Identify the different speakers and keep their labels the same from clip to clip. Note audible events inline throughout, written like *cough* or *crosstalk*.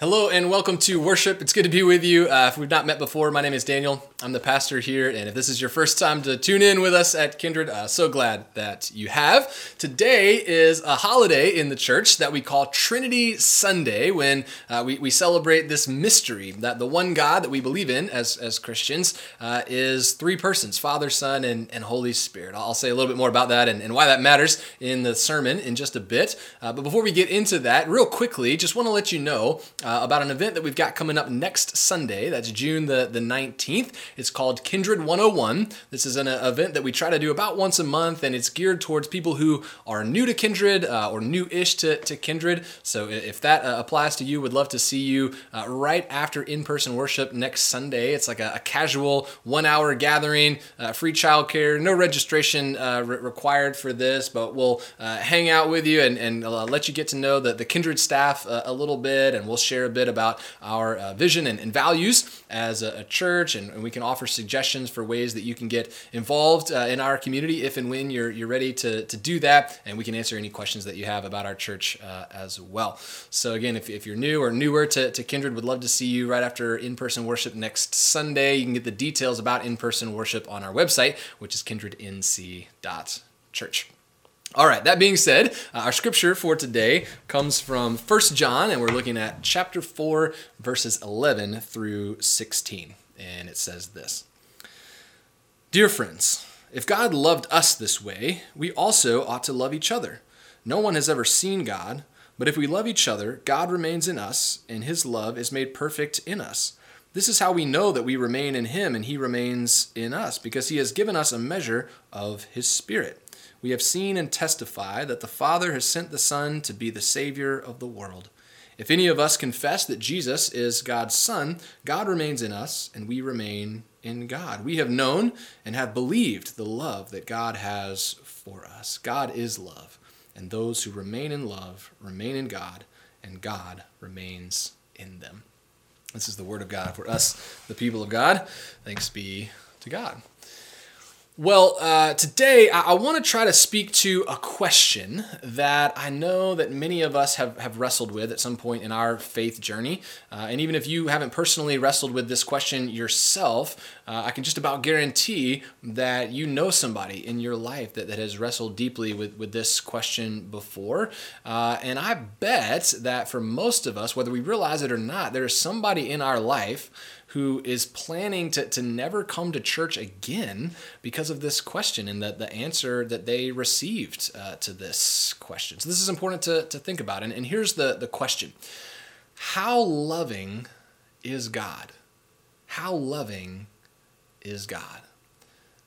Speaker 1: Hello and welcome to worship. It's good to be with you. Uh, if we've not met before, my name is Daniel. I'm the pastor here, and if this is your first time to tune in with us at Kindred, uh, so glad that you have. Today is a holiday in the church that we call Trinity Sunday, when uh, we, we celebrate this mystery that the one God that we believe in as, as Christians uh, is three persons Father, Son, and, and Holy Spirit. I'll say a little bit more about that and, and why that matters in the sermon in just a bit. Uh, but before we get into that, real quickly, just want to let you know uh, about an event that we've got coming up next Sunday. That's June the, the 19th. It's called Kindred 101. This is an uh, event that we try to do about once a month, and it's geared towards people who are new to Kindred uh, or new ish to, to Kindred. So if that uh, applies to you, would love to see you uh, right after in person worship next Sunday. It's like a, a casual one hour gathering, uh, free childcare, no registration re- required for this, but we'll hang out with you and, and let you get to know the, the Kindred staff a little bit, and we'll share a bit about our vision and, and values as a, a church, and, and we can offer suggestions for ways that you can get involved uh, in our community if and when you're, you're ready to, to do that. And we can answer any questions that you have about our church uh, as well. So, again, if, if you're new or newer to, to Kindred, would love to see you right after in person worship next Sunday. You can get the details about in person worship on our website, which is kindrednc.church. All right, that being said, uh, our scripture for today comes from 1 John, and we're looking at chapter 4, verses 11 through 16. And it says this Dear friends, if God loved us this way, we also ought to love each other. No one has ever seen God, but if we love each other, God remains in us, and his love is made perfect in us. This is how we know that we remain in him and he remains in us, because he has given us a measure of his Spirit. We have seen and testify that the Father has sent the Son to be the Savior of the world. If any of us confess that Jesus is God's Son, God remains in us, and we remain in God. We have known and have believed the love that God has for us. God is love, and those who remain in love remain in God, and God remains in them. This is the word of God for us, the people of God. Thanks be to God. Well, uh, today I, I want to try to speak to a question that I know that many of us have, have wrestled with at some point in our faith journey. Uh, and even if you haven't personally wrestled with this question yourself, uh, I can just about guarantee that you know somebody in your life that, that has wrestled deeply with, with this question before. Uh, and I bet that for most of us, whether we realize it or not, there is somebody in our life who is planning to, to never come to church again because of this question and the, the answer that they received uh, to this question. So, this is important to, to think about. And, and here's the, the question How loving is God? How loving is God?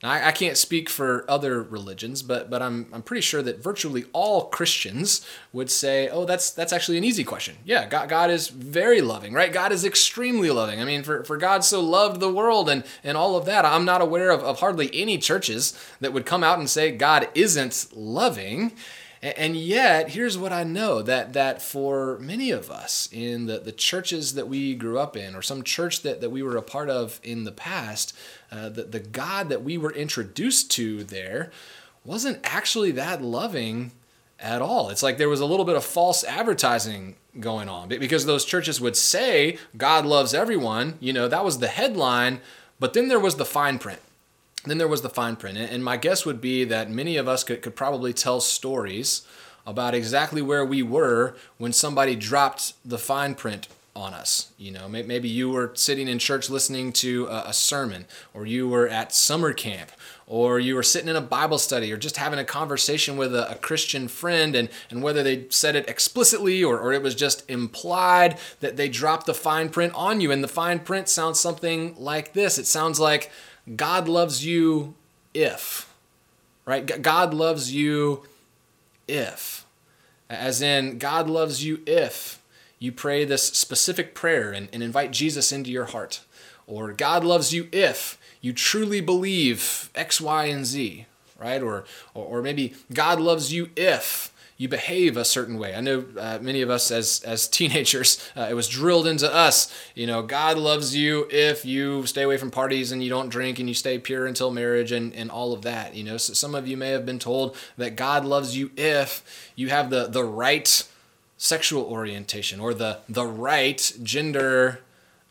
Speaker 1: Now, I, I, can't speak for other religions, but but I'm I'm pretty sure that virtually all Christians would say, oh, that's that's actually an easy question. Yeah, God, God is very loving, right? God is extremely loving. I mean, for, for God so loved the world and and all of that. I'm not aware of, of hardly any churches that would come out and say God isn't loving. And yet, here's what I know that that for many of us in the, the churches that we grew up in, or some church that, that we were a part of in the past, uh, the, the God that we were introduced to there wasn't actually that loving at all. It's like there was a little bit of false advertising going on because those churches would say God loves everyone, you know, that was the headline, but then there was the fine print then there was the fine print. And my guess would be that many of us could, could probably tell stories about exactly where we were when somebody dropped the fine print on us. You know, maybe you were sitting in church listening to a, sermon, or you were at summer camp, or you were sitting in a Bible study, or just having a conversation with a, a Christian friend, and, and whether they said it explicitly or, or it was just implied that they dropped the fine print on you. And the fine print sounds something like this it sounds like, God loves you if, right? God loves you if. As in, God loves you if you pray this specific prayer and, and invite Jesus into your heart or God loves you if you truly believe X, Y, and Z, right? Or, or, or maybe God loves you if you behave a certain way. I know uh, many of us as as teenagers, *laughs* uh, it was drilled into us. You know, God loves you if you stay away from parties and you don't drink and you stay pure until marriage and and all of that. You know, so some of you may have been told that God loves you if you have the the right sexual orientation or the the right gender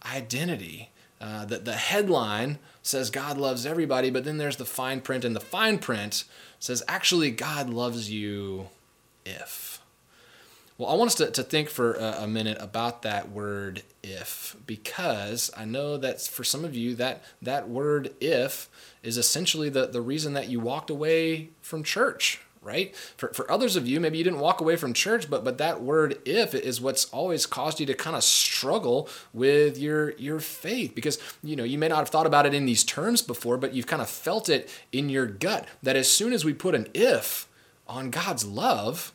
Speaker 1: identity. Uh, that the headline says God loves everybody, but then there's the fine print, and the fine print says actually God loves you if. Well, I want us to, to think for a, a minute about that word if, because I know that for some of you, that, that word if is essentially the, the reason that you walked away from church, right? For, for others of you, maybe you didn't walk away from church, but but that word if is what's always caused you to kind of struggle with your your faith because you know you may not have thought about it in these terms before, but you've kind of felt it in your gut that as soon as we put an if on God's love,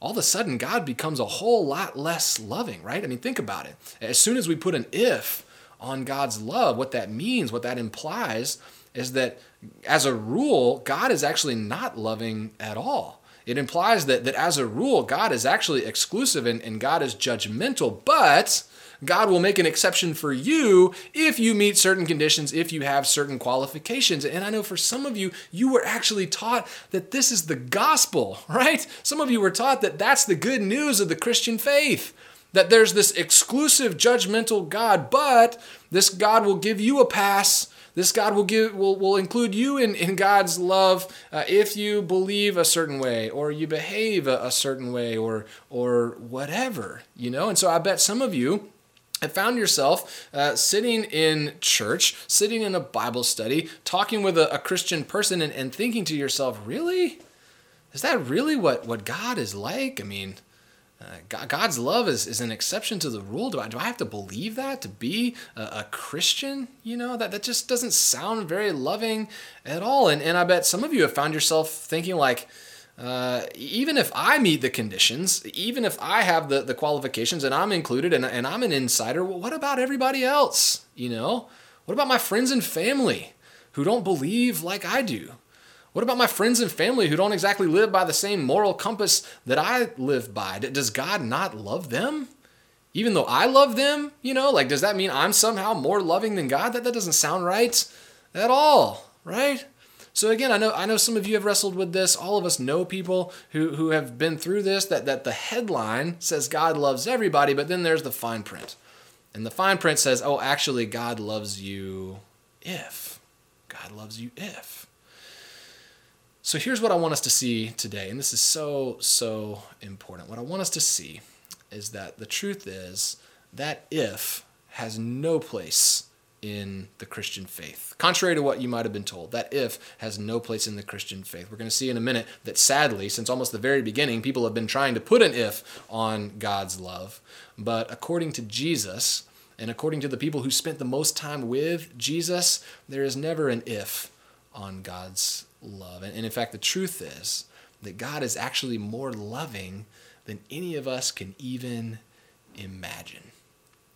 Speaker 1: all of a sudden God becomes a whole lot less loving, right? I mean, think about it. As soon as we put an if on God's love, what that means, what that implies, is that as a rule, God is actually not loving at all. It implies that, that as a rule, God is actually exclusive and, and God is judgmental, but God will make an exception for you if you meet certain conditions, if you have certain qualifications. And I know for some of you, you were actually taught that this is the gospel, *laughs* right? Some of you were taught that that's the good news of the Christian faith. That there's this exclusive judgmental God, but this God will give you a pass this God will give will, will include you in, in God's love uh, if you believe a certain way or you behave a, a certain way or or whatever, you know. And so I bet some of you have found yourself uh, sitting in church, sitting in a Bible study, talking with a, a Christian person, and, and thinking to yourself, really? Is that really what, what God is like? I mean, uh, God's love is, is an exception to the rule. Do I, do I have to believe that to be a, a, Christian? You know, that, that just doesn't sound very loving at all. And, and I bet some of you have found yourself thinking, like, uh, even if I meet the conditions, even if I have the, the qualifications and I'm included and, and I'm an insider, well, what about everybody else? You know, what about my friends and family who don't believe like I do? What about my friends and family who don't exactly live by the same moral compass that I live by? Does God not love them? Even though I love them, you know, like does that mean I'm somehow more loving than God? That that doesn't sound right at all, right? So again, I know I know some of you have wrestled with this. All of us know people who, who have been through this, that, that the headline says God loves everybody, but then there's the fine print. And the fine print says, oh, actually, God loves you if. God loves you if. So here's what I want us to see today, and this is so, so important. What I want us to see is that the truth is that if has no place in the Christian faith. Contrary to what you might have been told, that if has no place in the Christian faith. We're going to see in a minute that sadly, since almost the very beginning, people have been trying to put an if on God's love. But according to Jesus, and according to the people who spent the most time with Jesus, there is never an if on God's love. And, and in fact, the truth is that God is actually more loving than any of us can even imagine.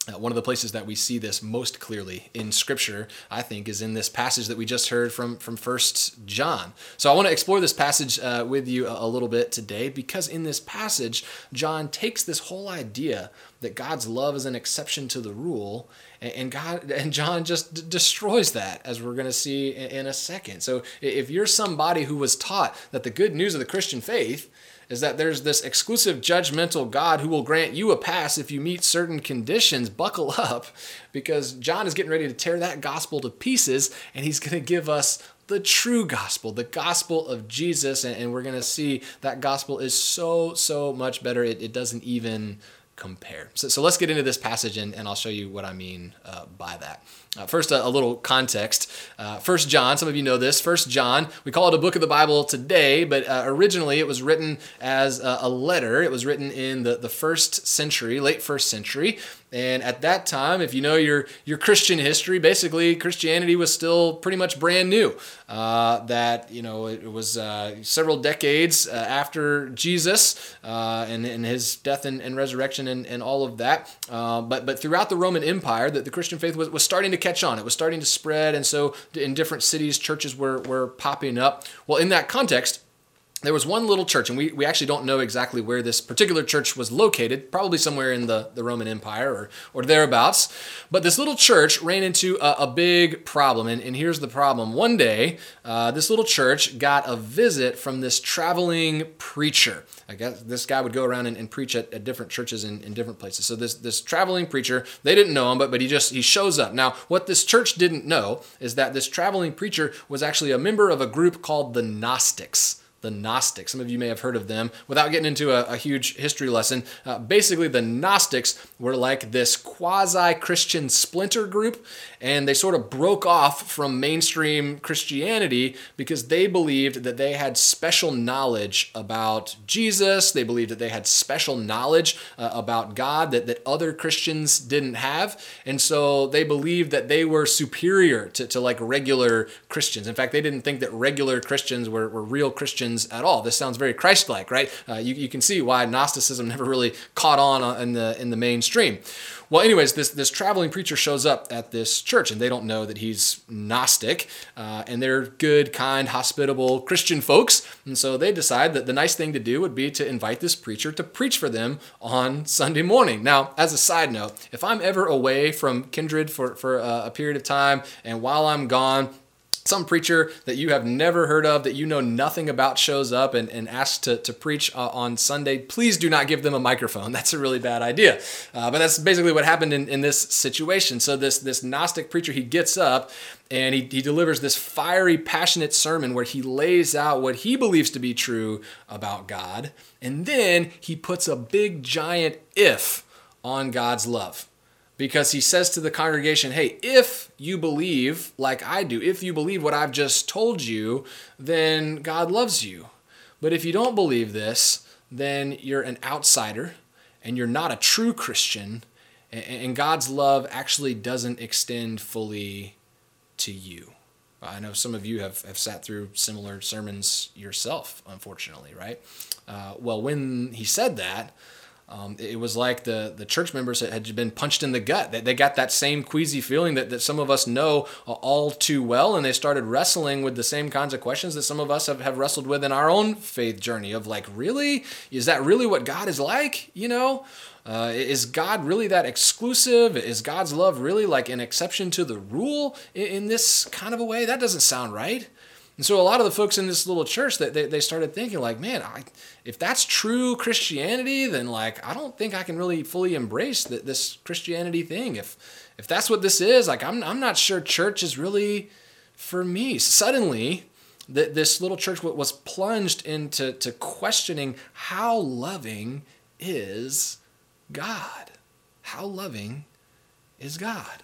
Speaker 1: Uh, one of the places that we see this most clearly in Scripture, I think, is in this passage that we just heard from from First John. So I want to explore this passage uh, with you a, a, little bit today, because in this passage, John takes this whole idea that God's love is an exception to the rule, and, God and John just d- destroys that, as we're going to see in, in a second. So if you're somebody who was taught that the good news of the Christian faith is that there's this exclusive judgmental God who will grant you a pass if you meet certain conditions. Buckle up because John is getting ready to tear that gospel to pieces and he's going to give us the true gospel, the gospel of Jesus. And, we're going to see that gospel is so, so much better. It, it doesn't even compare. So, so let's get into this passage and, and I'll show you what I mean uh, by that. Uh, first, a, a, little context. Uh, first John, some of you know this. First John, we call it a book of the Bible today, but uh, originally it was written as a, a, letter. It was written in the, the first century, late first century. And at that time, if you know your, your Christian history, basically Christianity was still pretty much brand new. Uh, that, you know, it, was uh, several decades after Jesus and, and his death and, and resurrection and, and all of that. But, but throughout the Roman Empire, that the Christian faith was, was starting to catch on. It was starting to spread. And so in different cities, churches were, were popping up. Well, in that context, there was one little church, and we, we actually don't know exactly where this particular church was located, probably somewhere in the, the Roman Empire or, or thereabouts. But this little church ran into a, a big problem, and, and here's the problem. One day, uh, this little church got a visit from this traveling preacher. I guess this guy would go around and, and preach at, at, different churches in, in different places. So this, this traveling preacher, they didn't know him, but, but he just he shows up. Now, what this church didn't know is that this traveling preacher was actually a member of a group called the Gnostics the Gnostics. Some of you may have heard of them. Without getting into a, a huge history lesson, uh, basically the Gnostics were like this quasi Christian splinter group, and they sort of broke off from mainstream Christianity because they believed that they had special knowledge about Jesus. They believed that they had special knowledge uh, about God that, that other Christians didn't have. And so they believed that they were superior to, to like regular Christians. In fact, they didn't think that regular Christians were, were real Christians At all. This sounds very Christ-like, right? Uh, you, you can see why Gnosticism *laughs* never really caught on uh, in the in the mainstream. Well, anyways, this this traveling preacher shows up at this church, and they don't know that he's Gnostic, uh, and they're good, kind, hospitable Christian folks, and so they decide that the nice thing to do would be to invite this preacher to preach for them on Sunday morning. Now, as a side note, if I'm ever away from Kindred for for a period of time, and while I'm gone, some preacher that you have never heard of, that you know nothing about, shows up and, and asks to, to preach uh, on Sunday, please do not give them a microphone. *laughs* That's a really bad idea. Uh, but that's basically what happened in, in this situation. So, this, this Gnostic preacher, he gets up and he, he delivers this fiery, passionate sermon where he lays out what he believes to be true about God. And then he puts a big, giant if on God's love because he says to the congregation, Hey, if you believe like I do, if you believe what I've just told you, then God loves you. But if you don't believe this, then you're an outsider and you're not a true Christian, and God's love actually doesn't extend fully to you. I know some of you have, have sat through similar sermons yourself, unfortunately, right? Uh, well, when he said that, um, it was like the, the church members had been punched in the gut. They, they got that same queasy feeling that, that some of us know all too well, and they started wrestling with the same kinds of questions that some of us have, have wrestled with in our own faith journey of like, really? Is that really what God is like? You know? Uh, is God really that exclusive? Is God's love really like an exception to the rule in, in this kind of a way? That doesn't sound right. And so a lot of the folks in this little church that they, they started thinking like, man, I, if that's true Christianity, then like I don't think I can really fully embrace the, this Christianity thing. If if that's what this is, like I'm I'm not sure church is really for me. Suddenly, that this little church was plunged into to questioning how loving is God. How loving is God?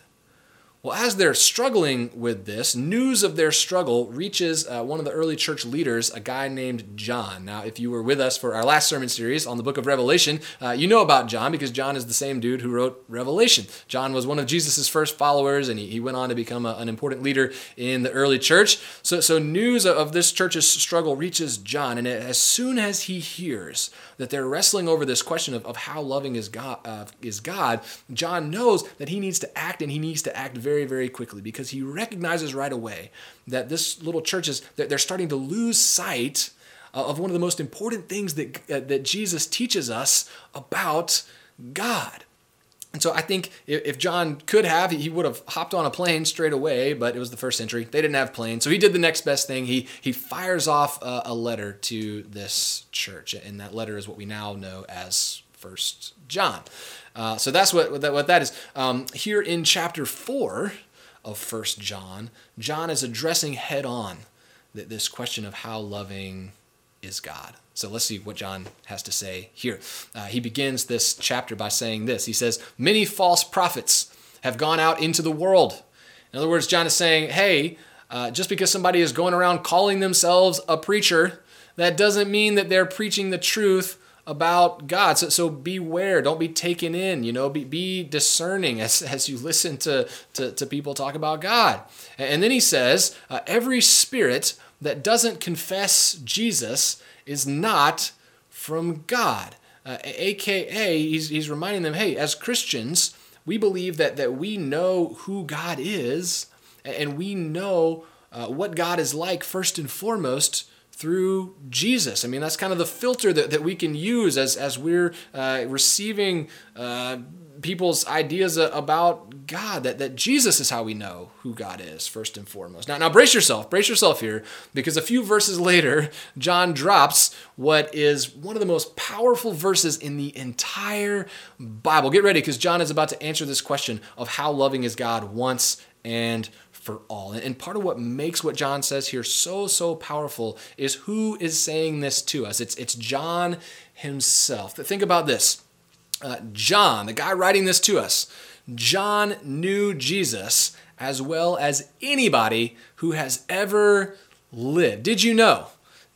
Speaker 1: Well, as they're struggling with this, news of their struggle reaches uh, one of the early church leaders, a guy named John. Now, if you were with us for our last sermon series on the book of Revelation, uh, you know about John because John is the same dude who wrote Revelation. John was one of Jesus' first followers, and he, he went on to become a, an important leader in the early church. So, so news of this church's struggle reaches John, and as soon as he hears that they're wrestling over this question of, of how loving is God, uh, is God, John knows that he needs to act, and he needs to act very very, very quickly because he recognizes right away that this little church is, that they're starting to lose sight of one of the most important things that, uh, that Jesus teaches us about God. And so I think if John could have, he would have hopped on a plane straight away, but it was the first century. They didn't have planes. So he did the next best thing. He, he fires off a, a letter to this church. And that letter is what we now know as First John. Uh, so that's what, what that, what that is. Um, here in chapter 4 of First John, John is addressing head on this question of how loving is God. So let's see what John has to say here. Uh, he begins this chapter by saying this He says, Many false prophets have gone out into the world. In other words, John is saying, hey, uh, just because somebody is going around calling themselves a preacher, that doesn't mean that they're preaching the truth about God. So, so beware, don't be taken in, you know, be, be discerning as, as you listen to, to, to people talk about God. And then he says, uh, every spirit that doesn't confess Jesus is not from God. Uh, AKA, he's, he's reminding them, hey, as Christians, we believe that, that we know who God is and we know uh, what God is like first and foremost through Jesus. I mean, that's kind of the filter that, that we can use as, as we're uh, receiving uh, people's ideas about God, that, that Jesus is how we know who God is, first and foremost. Now, now, brace yourself, brace yourself here, because a few verses *laughs* later, John drops what is one of the most powerful verses in the entire Bible. Get ready, because John is about to answer this question of how loving is God once and for all. And part of what makes what John says here so, so powerful is who is saying this to us. It's, it's John himself. Think about this uh, John, the guy writing this to us, John knew Jesus as well as anybody who has ever lived. Did you know?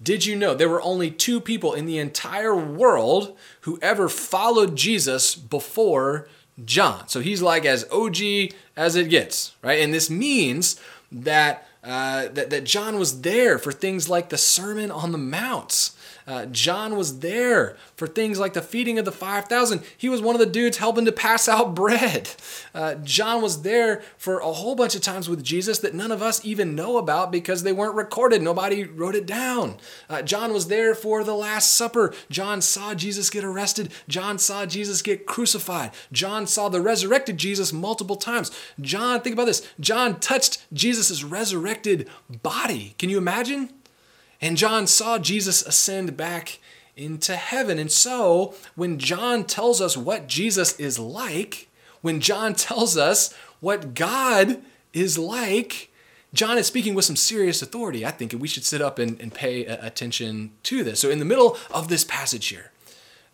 Speaker 1: Did you know there were only two people in the entire world who ever followed Jesus before John? So he's like as OG as it gets, right? And this means that uh, that, that John was there for things like the Sermon on the Mounts. Uh, John was there for things like the feeding of the 5,000. He was one of the dudes helping to pass out *laughs* bread. Uh, John was there for a whole bunch of times with Jesus that none of us even know about because they weren't recorded. Nobody wrote it down. Uh, John was there for the Last Supper. John saw Jesus get arrested. John saw Jesus get crucified. John saw the resurrected Jesus multiple times. John, think about this. John touched Jesus' resurrected body. Can you imagine? And John saw Jesus ascend back into heaven. And so, when John tells us what Jesus is like, when John tells us what God is like, John is speaking with some serious authority, I think, and we should sit up and, and pay attention to this. So, in the middle of this passage here,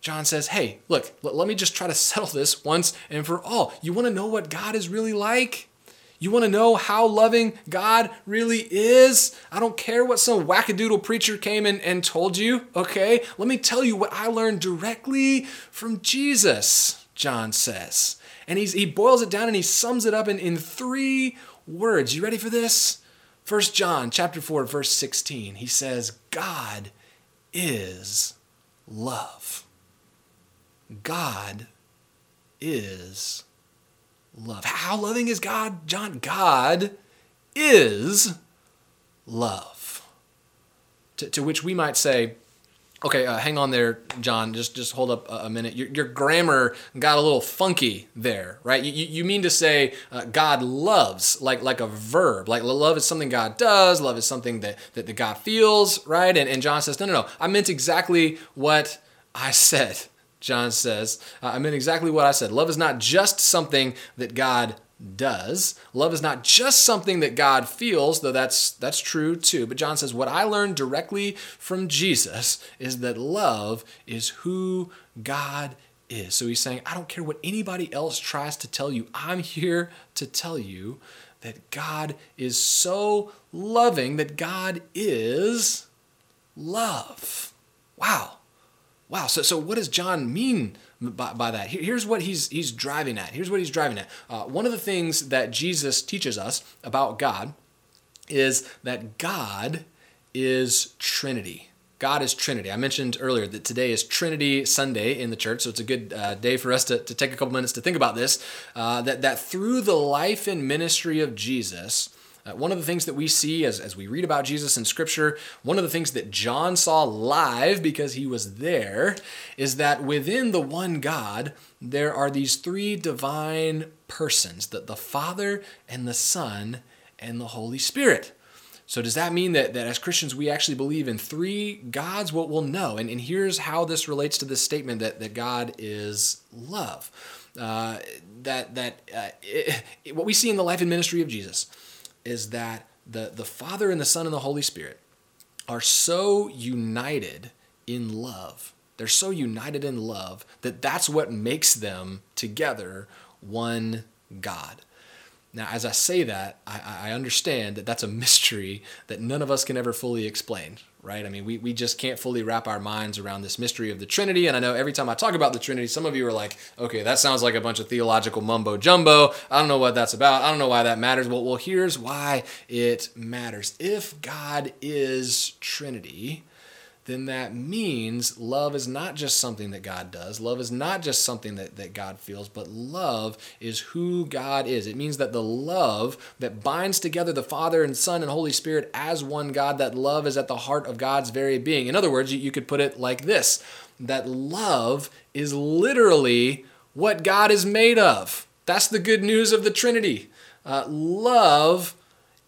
Speaker 1: John says, Hey, look, let me just try to settle this once and for all. You want to know what God is really like? You want to know how loving God really is? I don't care what some wackadoodle preacher came in and told you, okay? Let me tell you what I learned directly from Jesus, John says. And he's, he boils it down and he sums it up in, in three words. You ready for this? First John chapter 4, verse 16. He says, God is love. God is love. How loving is God? John, God is love. To, to which we might say, okay, uh, hang on there, John. Just just hold up a, a minute. Your, your, grammar got a little funky there, right? You, you mean to say uh, God loves, like like a verb. Like love is something God does. Love is something that that, that God feels, right? And, and John says, no, no, no. I meant exactly what I said. John says, I meant exactly what I said. Love is not just something that God does. Love is not just something that God feels, though that's that's true too. But John says what I learned directly from Jesus is that love is who God is. So he's saying, I don't care what anybody else tries to tell you. I'm here to tell you that God is so loving that God is love. Wow. Wow. So, so what does John mean by, by that? Here's what he's, he's driving at. Here's what he's driving at. Uh, one of the things that Jesus teaches us about God is that God is Trinity. God is Trinity. I mentioned earlier that today is Trinity Sunday in the church, so it's a good uh, day for us to, to take a couple minutes to think about this. Uh, that, that through the life and ministry of Jesus, uh, one of the things that we see as, as we read about Jesus in Scripture, one of the things that John saw live because he was there, is that within the one God, there are these three divine persons the, the Father and the Son and the Holy Spirit. So, does that mean that, that as Christians we actually believe in three gods? Well, we'll know. And, and here's how this relates to this statement that, that God is love. Uh, that that uh, it, *laughs* what we see in the life and ministry of Jesus is that the, the Father and the Son and the Holy Spirit are so united in love. They're so united in love that that's what makes them together one God. Now, as I say that, I, I understand that that's a mystery that none of us can ever fully explain, right? I mean, we, we just can't fully wrap our minds around this mystery of the Trinity. And I know every time I talk about the Trinity, some of you are like, okay, that sounds like a bunch of theological mumbo jumbo. I don't know what that's about. I don't know why that matters. Well, well here's why it matters. If God is Trinity, then that means love is not just something that God does. Love is not just something that, that God feels, but love is who God is. It means that the love that binds together the Father and Son and Holy Spirit as one God, that love is at the heart of God's very being. In other words, you, you could put it like this that love is literally what God is made of. That's the good news of the Trinity. Uh, love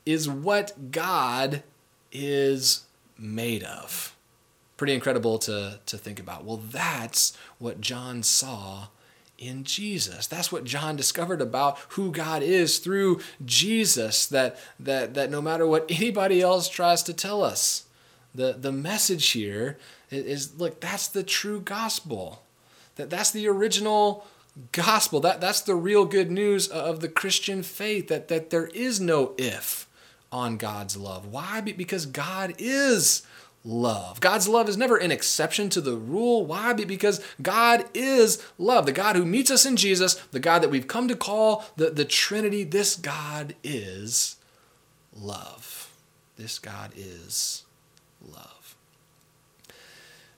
Speaker 1: is what God is made of pretty incredible to, to think about. Well, that's what John saw in Jesus. That's what John discovered about who God is through Jesus, that, that, that no matter what anybody else tries to tell us, the, the message here is, is look, that's the true gospel. That, that's the original gospel. That, that's the real good news of the Christian faith, that, that there is no if on God's love. Why? Because God is love. God's love is never an exception to the rule. Why? Because God is love. The God who meets us in Jesus, the God that we've come to call the, the Trinity, this God is love. This God is.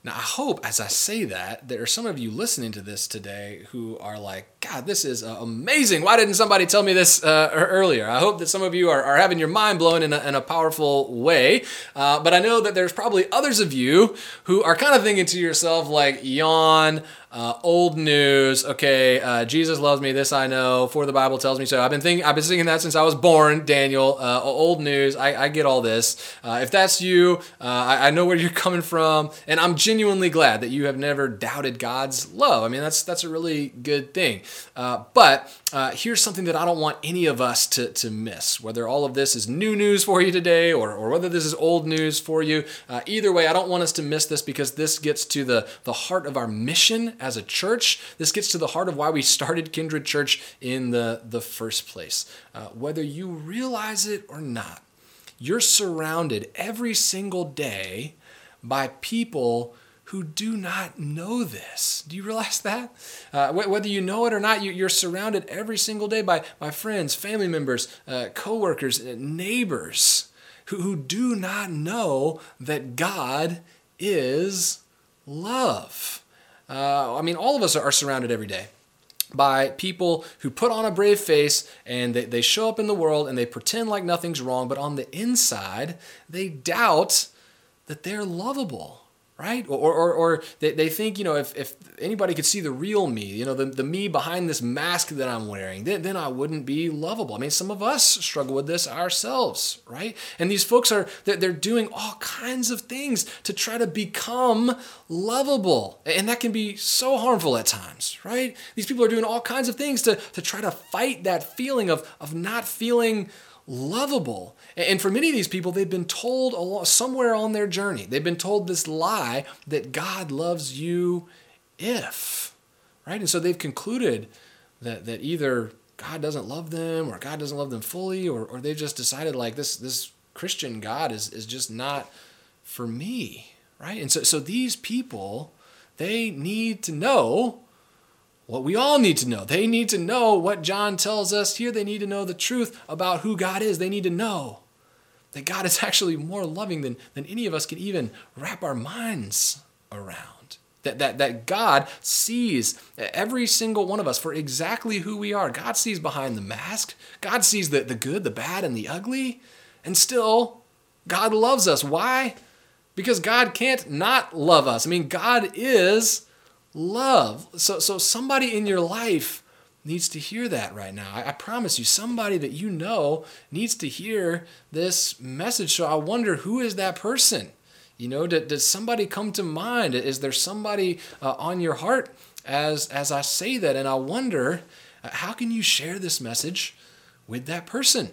Speaker 1: Now, I hope as I say that, there are some of you listening to this today who are like, God, this is uh, amazing. Why didn't somebody tell me this uh, earlier? I hope that some of you are, are having your mind blown in a, in a powerful way. Uh, but I know that there's probably others of you who are kind of thinking to yourself, like, yawn, uh, old news. Okay, uh, Jesus loves me. This I know. For the Bible tells me so. I've been thinking. I've been singing that since I was born. Daniel, uh, old news. I, I, get all this. Uh, if that's you, uh, I, I, know where *laughs* you're coming from, and I'm genuinely glad that you have never doubted God's love. I mean, that's that's a really good thing. Uh, but here's something that I don't want any of us to to miss. Whether all of this is new news for you today, or or whether this is old news for you, either way, I don't want us to miss this because this gets to the the heart of our mission as a church. This gets to the heart of why we started Kindred Church in the, the first place. Uh, whether you realize it or not, you're surrounded every single day by people who do not know this. Do you realize that? Uh, whether you know it or not, you, are surrounded every single day by, by friends, family members, uh, coworkers, uh, neighbors who, who do not know that God is love. Uh, I mean, all of us are surrounded every day by people who put on a brave face and they, they show up in the world and they pretend like nothing's wrong, but on the inside, they doubt that they're lovable right? Or, or, or they, they think, you know, if, if anybody could see the real me, you know, the, the me behind this mask that I'm wearing, then, then I wouldn't be lovable. I mean, some of us struggle with this ourselves, right? And these folks are, they're, they're doing all kinds of things to try to become lovable. And that can be so harmful at times, right? These people are doing all kinds of things to, to try to fight that feeling of, of not feeling lovable. And for many of these people, they've been told somewhere on their journey, they've been told this lie that God loves you if, right? And so they've concluded that, that either God doesn't love them or God doesn't love them fully, or, or they've just decided like this, this Christian God is, is just not for me, right? And so, so these people, they need to know what we all need to know. They need to know what John tells us here. They need to know the truth about who God is. They need to know that God is *laughs* actually more loving than, than any of us can even wrap our minds around. That, that, that God sees every single one of us for exactly who we are. God sees behind the mask, God sees the, the good, the bad, and the ugly. And still, God loves us. Why? Because God can't not love us. I mean, God is love. So, so somebody in your life needs to hear that right now. I, I, promise you, somebody that you know needs to hear this message. So I wonder who is that person? You know, did, does somebody come to mind? Is there somebody uh, on your heart as as I say that? And I wonder, uh, how can you share this message with that person?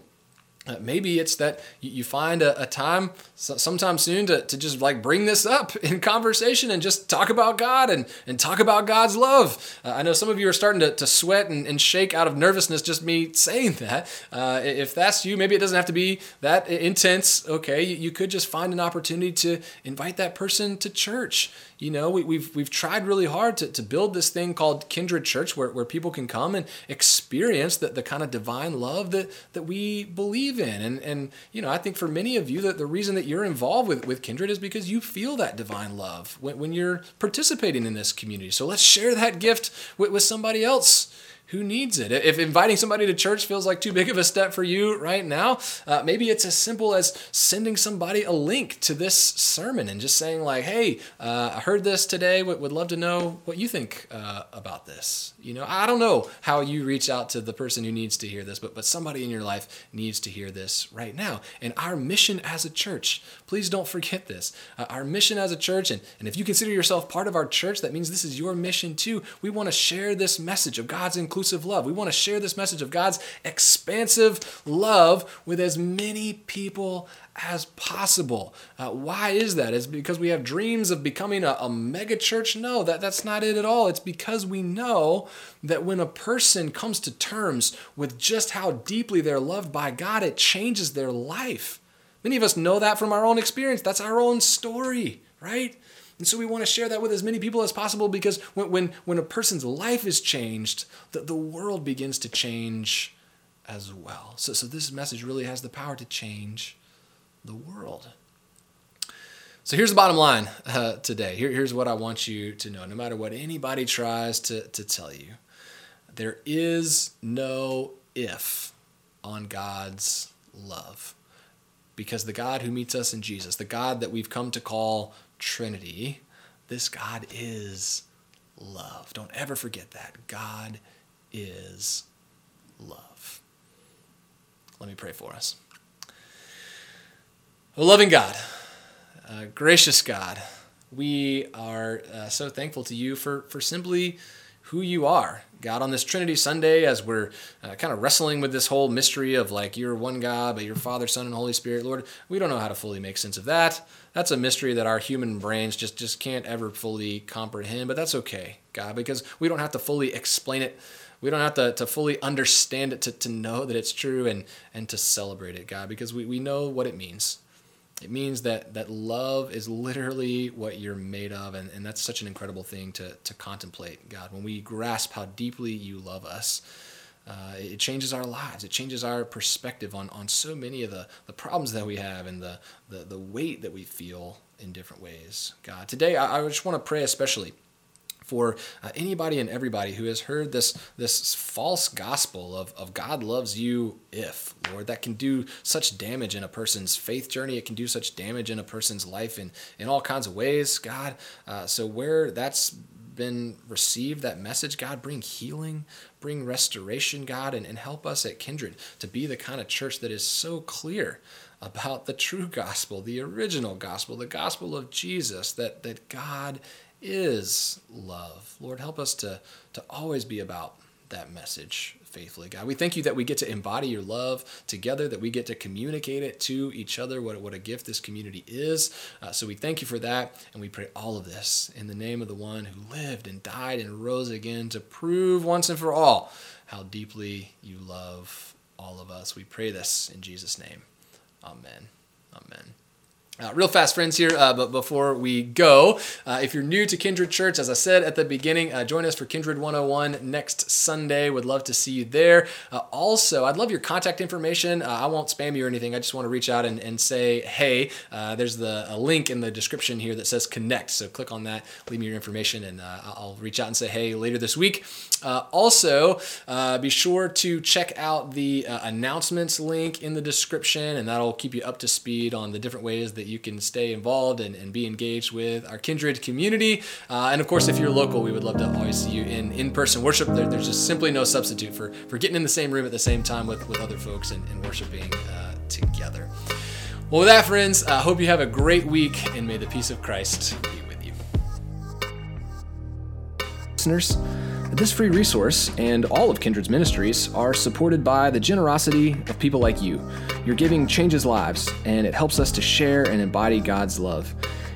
Speaker 1: Uh, maybe it's that you, find a, a time sometime soon to, to just like bring this up *laughs* in conversation and just talk about God and, and talk about God's love. Uh, I know some of you are starting to, to sweat and, and shake out of nervousness just me *laughs* saying that. Uh, if that's you, maybe it doesn't have to be that intense. Okay, you, you could just find an opportunity to invite that person to church. You know, we, we've we've tried really hard to, to build this thing called Kindred Church where, where people can come and experience the, the kind of divine love that, that we believe in. And and you know, I think for many of you that the reason that you're involved with, with Kindred is because you feel that divine love when, when you're participating in this community. So let's share that gift with, with somebody else who needs it? If inviting somebody to church feels like too big of a step for you right now, uh, maybe it's as simple as sending somebody a link to this sermon and just saying, like, hey, uh, I heard this today, would, would love to know what you think uh, about this. You know, I don't know how you reach out to the person who needs to hear this, but, but somebody in your life needs to hear this right now. And our mission as a church, please don't forget this. Uh, our mission as a church, and, and if you consider yourself part of our church, that means this is your mission too. We want to share this message of God's inclusion inclusive love. We want to share this message of God's expansive love with as many people as possible. Uh, why is that? Is because we have dreams of becoming a, a mega church? No, that, that's not it at all. It's because we know that when a person comes to terms with just how deeply they're loved by God, it changes their life. Many of us know that from our own experience. That's our own story, right? And so we want to share that with as many people as possible because when, when, when a person's life is changed, the, the world begins to change as well. So, so this message really has the power to change the world. So here's the bottom line uh, today. Here, here's what I want you to know. No matter what anybody tries to, to tell you, there is no if on God's love. Because the God who meets us in Jesus, the God that we've come to call Trinity, this God is love. Don't ever forget that. God is love. Let me pray for us. A loving God, gracious God, we are uh, so thankful to you for, for simply who you are. God, on this Trinity Sunday, as we're uh, kind of wrestling with this whole mystery of like you're one God, but you're Father, Son, and Holy Spirit, Lord, we don't know how to fully make sense of that. That's a mystery that our human brains just, just can't ever fully comprehend, but that's okay, God, because we don't have to fully explain it. We don't have to, to fully understand it to, to know that it's true and, and to celebrate it, God, because we, we know what it means. It means that that love is literally what you're made of, and, and that's such an incredible thing to, to contemplate, God. When we grasp how deeply you love us, uh, it changes our lives. It changes our perspective on, on so many of the, the problems that we have and the, the, the weight that we feel in different ways, God. Today, I, I just want to pray especially for uh, anybody and everybody who has heard this, this false gospel of, of God loves you if, Lord, that can do such damage in a person's faith journey. It can do such damage in a person's life in, in all kinds of ways, God. Uh, so, where that's been received, that message, God, bring healing, bring restoration, God, and, and help us at Kindred to be the kind of church that is so clear about the true gospel, the original gospel, the gospel of Jesus, that, that God is love. Lord, help us to, to always be about that message faithfully, God. We thank you that we get to embody your love together, that we get to communicate it to each other, what, what a gift this community is. Uh, so we thank you for that, and we pray all of this in the name of the one who lived and died and rose again to prove once and for all how deeply you love all of us. We pray this in Jesus' name. Amen. Amen. Uh, real fast, friends, here, uh, but before we go, uh, if you're new to Kindred Church, as I said at the beginning, uh, join us for Kindred 101 next Sunday. Would love to see you there. Uh, also, I'd love your contact information. Uh, I won't spam you or anything. I just want to reach out and, and say, hey, there's the a link in the description here that says connect. So click on that, leave me your information, and I'll reach out and say, hey, later this week. also, be sure to check out the announcements link in the description, and that'll keep you up to speed on the different ways that you can stay involved and, and be engaged with our kindred community. Uh, and of course, if you're local, we would love to always see you in in person worship. There, there's just simply no substitute for, for getting in the same room at the same time with, with other folks and, and worshiping uh, together. Well, with that, friends, I hope you have a great week and may the peace of Christ be with you. Listeners, This free resource and all of Kindred's ministries are supported by the generosity of people like you. Your giving changes lives, and it helps us to share and embody God's love.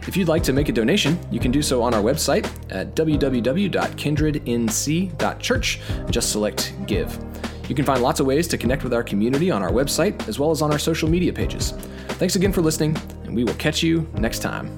Speaker 1: If you'd like to make a donation, you can do so on our website at www.kindrednc.church just select Give. You can find lots of ways to connect with our community on our website as well as on our social media pages. Thanks again for listening, and we will catch you next time.